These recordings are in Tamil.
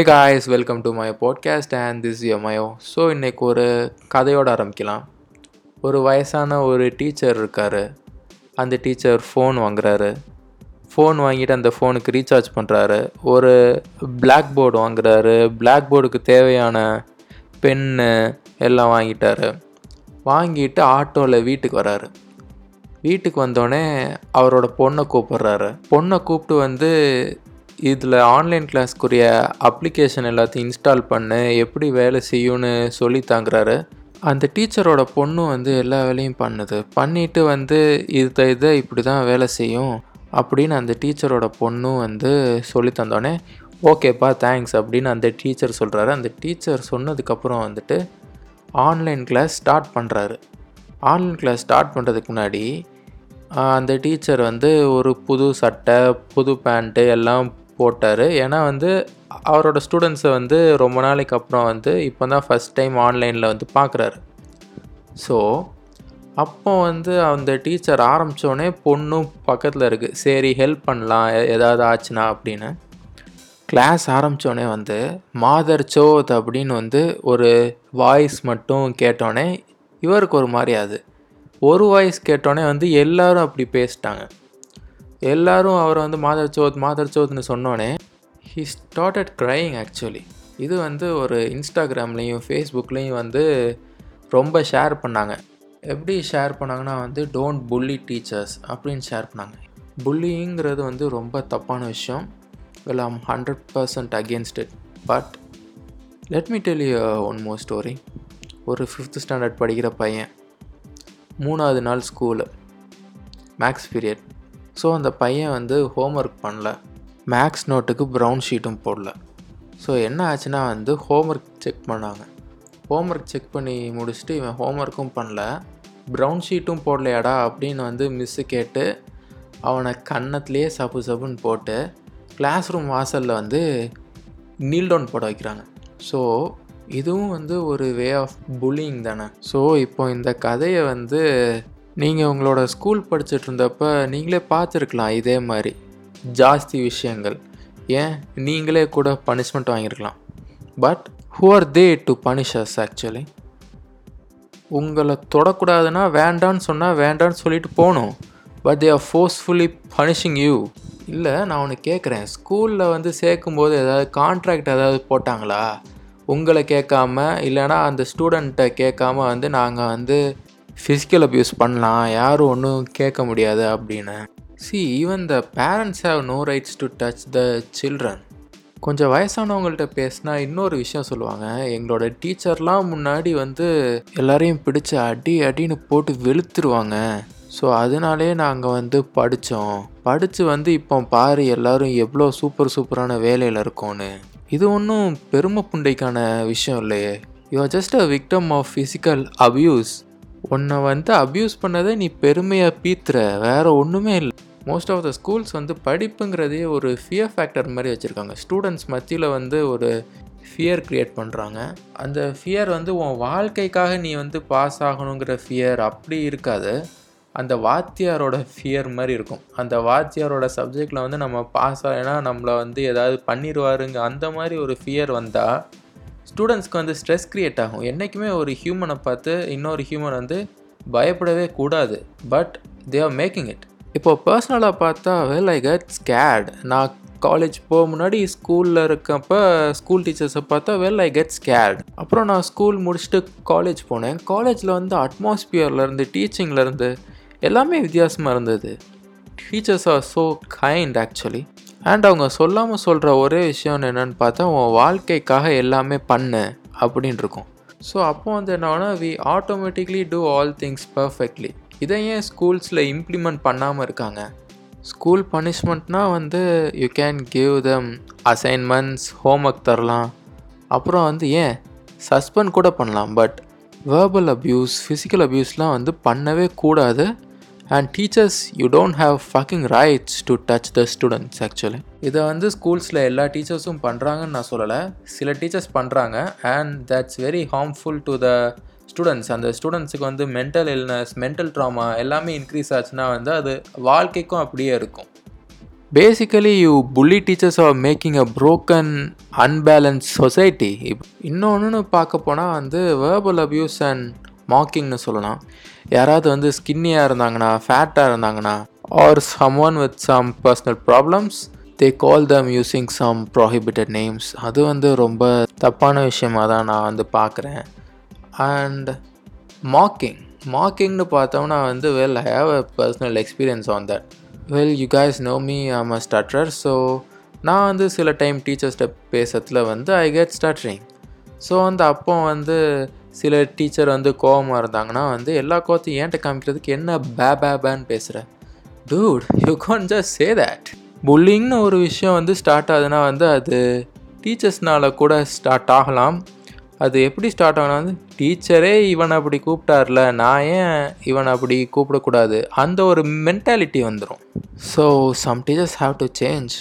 Hey guys welcome to my podcast and this mayo so இன்றைக்கி ஒரு கதையோடு ஆரம்பிக்கலாம். ஒரு வயசான ஒரு டீச்சர் இருக்கார். அந்த டீச்சர் ஃபோன் வாங்குறாரு. ஃபோன் வாங்கிட்டு அந்த ஃபோனுக்கு ரீசார்ஜ் பண்ணுறாரு ஒரு பிளாக் போர்டு வாங்குறாரு. பிளாக் போர்டுக்கு தேவையான பென்னு எல்லாம் வாங்கிட்டாரு. வாங்கிட்டு ஆட்டோவில் வீட்டுக்கு வராரு. வீட்டுக்கு வந்தோடனே அவரோட பொண்ணை கூப்பிட்றாரு. பொண்ணை கூப்பிட்டு வந்து இதில் ஆன்லைன் கிளாஸ்க்குரிய அப்ளிகேஷன் எல்லாத்தையும் இன்ஸ்டால் பண்ணு எப்படி வேலை செய்யும்னு சொல்லி தாங்குறாரு. அந்த டீச்சரோட பொண்ணு வந்து எல்லா வேலையும் பண்ணுது. பண்ணிட்டு வந்து இதை இதை இப்படி தான் வேலை செய்யும் அப்படின்னு அந்த டீச்சரோட பொண்ணும் வந்து சொல்லி தந்தோடனே ஓகேப்பா தேங்க்ஸ் அப்படின்னு அந்த டீச்சர் சொல்கிறாரு அந்த டீச்சர் சொன்னதுக்கப்புறம் வந்துட்டு ஆன்லைன் கிளாஸ் ஸ்டார்ட் பண்ணுறாரு ஆன்லைன் கிளாஸ் ஸ்டார்ட் பண்ணுறதுக்கு முன்னாடி அந்த டீச்சர் வந்து ஒரு புது சட்டை புது பேண்ட்டு எல்லாம் போட்டார். ஏன்னா வந்து அவரோட ஸ்டூடெண்ட்ஸை வந்து ரொம்ப நாளைக்கு அப்புறம் வந்து இப்போ தான் ஃபஸ்ட் டைம் ஆன்லைனில் வந்து பார்க்குறாரு ஸோ அப்போ வந்து அந்த டீச்சர் ஆரம்பித்தோடனே பொண்ணும் பக்கத்தில் இருக்குது சரி ஹெல்ப் பண்ணலாம். எ- ஏதாவது ஆச்சுன்னா அப்படின்னு. கிளாஸ் ஆரம்பித்தோடனே வந்து மாதர் சோத் அப்படின்னு வந்து ஒரு வாய்ஸ் மட்டும் கேட்டோடனே இவருக்கு ஒரு மாதிரி அது ஒரு வாய்ஸ் கேட்டோடனே வந்து எல்லோரும் அப்படி பேசிட்டாங்க. எல்லாரும் அவரை வந்து மாதர் சோத் மாதர் சோத்னு சொன்னோடனே ஹி ஸ்டார்டட் க்ரைங் ஆக்சுவலி இது வந்து ஒரு இன்ஸ்டாகிராம்லேயும் ஃபேஸ்புக்லேயும் வந்து ரொம்ப ஷேர் பண்ணாங்க. எப்படி ஷேர் பண்ணாங்கன்னா வந்து டோன்ட் புல்லி டீச்சர்ஸ் அப்படின்னு ஷேர் பண்ணாங்க. புல்லிங்கிறது வந்து ரொம்ப தப்பான விஷயம். Well am hundred percent against it but let me tell you one more story ஒரு ஃபிஃப்த் ஸ்டாண்டர்ட் படிக்கிற பையன் மூணாவது நாள் ஸ்கூலு மேக்ஸ் பீரியட் ஸோ அந்த பையன் வந்து ஹோம் ஒர்க் பண்ணல. மேக்ஸ் நோட்டுக்கு ப்ரௌன் ஷீட்டும் போடல. ஸோ என்ன ஆச்சுன்னா வந்து ஹோம் ஒர்க் செக் பண்ணாங்க. ஹோம்ஒர்க் செக் பண்ணி முடிச்சுட்டு இவன் ஹோம் ஒர்க்கும் பண்ணல. ப்ரௌன் ஷீட்டும் போடலையாடா அப்படின்னு வந்து மிஸ்ஸு கேட்டு அவனை கன்னத்துலேயே சப்பு சப்புன்னு போட்டு கிளாஸ் ரூம் வாசலில் வந்து நீல் டவுன் போட வைக்கிறாங்க. ஸோ இதுவும் வந்து ஒரு வே ஆஃப் புல்லிங் தானே. ஸோ இப்போ இந்த கதையை வந்து நீங்கள் உங்களோட ஸ்கூல் படிச்சுட்டு இருந்தப்ப நீங்களே பார்த்துருக்கலாம் இதே மாதிரி. ஜாஸ்தி விஷயங்கள். ஏன்? நீங்களே கூட punishment வாங்கியிருக்கலாம் but who are they to punish us actually உங்களை தொடக்கூடாதுன்னா வேண்டான்னு சொன்னால் வேண்டான்னு சொல்லிட்டு போகணும். But they are forcefully punishing you இல்லை நான் ஒன்று கேட்குறேன் ஸ்கூலில் வந்து சேர்க்கும்போது ஏதாவது கான்ட்ராக்ட் ஏதாவது போட்டாங்களா? உங்களை கேட்காம இல்லைன்னா அந்த ஸ்டூடெண்ட்டை கேட்காம வந்து நாங்கள் வந்து ஃபிசிக்கல் அப்யூஸ் பண்ணலாம் யாரும் ஒன்றும் கேட்க முடியாது அப்படின்னு. See even the parents have no rights to touch the children கொஞ்சம் வயசானவங்கள்ட்ட பேசினா இன்னொரு விஷயம் சொல்லுவாங்க. எங்களோட டீச்சர்லாம் முன்னாடி வந்து எல்லாரையும் பிடிச்சி அடி அடின்னு போட்டு வெளுத்துருவாங்க. ஸோ அதனாலே நாங்கள் வந்து படித்தோம் படித்து வந்து இப்போ பாரு எல்லாரும் எவ்வளோ சூப்பர் சூப்பரான வேலையில் இருக்கோன்னு. இது ஒன்றும் பெருமை புண்டைக்கான விஷயம் இல்லையே. You are just a victim of physical abuse உன்னை வந்து அப்யூஸ் பண்ணதை நீ பெருமையாக பீத்துற. வேற ஒன்றுமே இல்லை. மோஸ்ட் ஆஃப் த ஸ்கூல்ஸ் வந்து படிப்புங்கிறதே ஒரு ஃபியர் ஃபேக்டர் மாதிரி வச்சுருக்காங்க. ஸ்டூடெண்ட்ஸ் மத்தியில் வந்து ஒரு ஃபியர் க்ரியேட் பண்ணுறாங்க அந்த ஃபியர் வந்து உன் வாழ்க்கைக்காக நீ வந்து பாஸ் ஆகணுங்கிற ஃபியர் அப்படி இருக்காது. அந்த வாத்தியாரோட ஃபியர் மாதிரி இருக்கும். அந்த வாத்தியாரோட சப்ஜெக்டில் வந்து நம்ம பாஸ் ஆகினா நம்மளை வந்து ஏதாவது பண்ணிடுவாருங்க. அந்த மாதிரி ஒரு ஃபியர் வந்தால் ஸ்டூடெண்ட்ஸ்க்கு வந்து ஸ்ட்ரெஸ் க்ரியேட் ஆகும். என்றைக்குமே ஒரு ஹியூமனை பார்த்து இன்னொரு ஹியூமன் வந்து பயப்படவே கூடாது. But they are making it இப்போ பர்சனலாக பார்த்தா வெல் ஐ கட் ஸ்கேட் நான் காலேஜ் போக முன்னாடி ஸ்கூலில் இருக்கப்போ ஸ்கூல் டீச்சர்ஸை பார்த்தா வெல் ஐ கெட் ஸ்கேட் அப்புறம் நான் ஸ்கூல் முடிச்சுட்டு காலேஜ் போனேன். காலேஜில் வந்து அட்மாஸ்பியர்லேருந்து டீச்சிங்லேருந்து எல்லாமே வித்தியாசமாக இருந்தது. Teachers are so kind actually and அவங்க சொல்லாமல் சொல்கிற ஒரே விஷயம் என்னன்னு பார்த்தா உன் வாழ்க்கைக்காக எல்லாமே பண்ணு அப்படின்னு இருக்கும். ஸோ அப்போ வந்து என்னன்னா we automatically do all things perfectly இதை ஏன் ஸ்கூல்ஸில் இம்ப்ளிமெண்ட் பண்ணாமல் இருக்காங்க? ஸ்கூல் பனிஷ்மெண்ட்னால் வந்து you can give them assignments homework தரலாம். அப்புறம் வந்து ஏன்? சஸ்பெண்ட் கூட பண்ணலாம் பட் வேர்பல் அப்யூஸ் ஃபிசிக்கல் அப்யூஸ்லாம் வந்து பண்ணவே கூடாது. And teachers you don't have fucking rights to touch the students actually இதை வந்து ஸ்கூல்ஸில் எல்லா டீச்சர்ஸும் பண்ணுறாங்கன்னு நான் சொல்லலை. சில டீச்சர்ஸ் பண்ணுறாங்க and that's very harmful to the students அந்த ஸ்டூடெண்ட்ஸுக்கு வந்து மென்டல் இல்னஸ் மென்டல் ட்ராமா எல்லாமே இன்க்ரீஸ் ஆச்சுன்னா வந்து அது வாழ்க்கைக்கும் அப்படியே இருக்கும். Basically you bully teachers are making a broken unbalance society இன்னொன்று பார்க்க போனால் வந்து வேர்பல் அப்யூஸ் அண்ட் மாக்கிங்னு சொல்லலாம். யாராவது வந்து ஸ்கின்னியாக இருந்தாங்கன்னா ஃபேட்டாக இருந்தாங்கன்னா or someone with some personal problems they call them using some prohibited names அது வந்து ரொம்ப தப்பான விஷயமாக தான் நான் வந்து பார்க்குறேன். அண்ட் மாக்கிங் மாக்கிங்னு பார்த்தோம்னா வந்து well I have a personal experience on that well you guys know me am a stutter so நான் வந்து சில டைம் டீச்சர்ஸ்கிட்ட பேசுறதுல வந்து ஐ கெட் ஸ்டட்ரிங் ஸோ வந்து அப்போ வந்து சில டீச்சர் வந்து கோவமாக இருந்தாங்கன்னா வந்து எல்லா கோவத்தையும் ஏன்ட்ட காமிக்கிறதுக்கு என்ன பே பே பேன்னு பேசுகிற dude you can't just say that புல்லிங்னு ஒரு விஷயம் வந்து ஸ்டார்ட் ஆகுதுன்னா வந்து அது டீச்சர்ஸ்னால கூட ஸ்டார்ட் ஆகலாம். அது எப்படி ஸ்டார்ட் ஆகணும் வந்து டீச்சரே இவன் அப்படி கூப்பிட்டார்ல நான் ஏன் இவன் அப்படி கூப்பிடக்கூடாது? அந்த ஒரு மென்டாலிட்டி வந்துடும் so some teachers have to change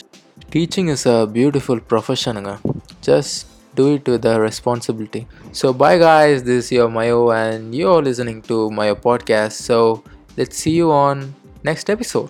teaching is a beautiful ப்ரொஃபஷனுங்க just do it with a responsibility. So, bye guys, this is your Mayo, and you're listening to my podcast. So, let's see you on next episode.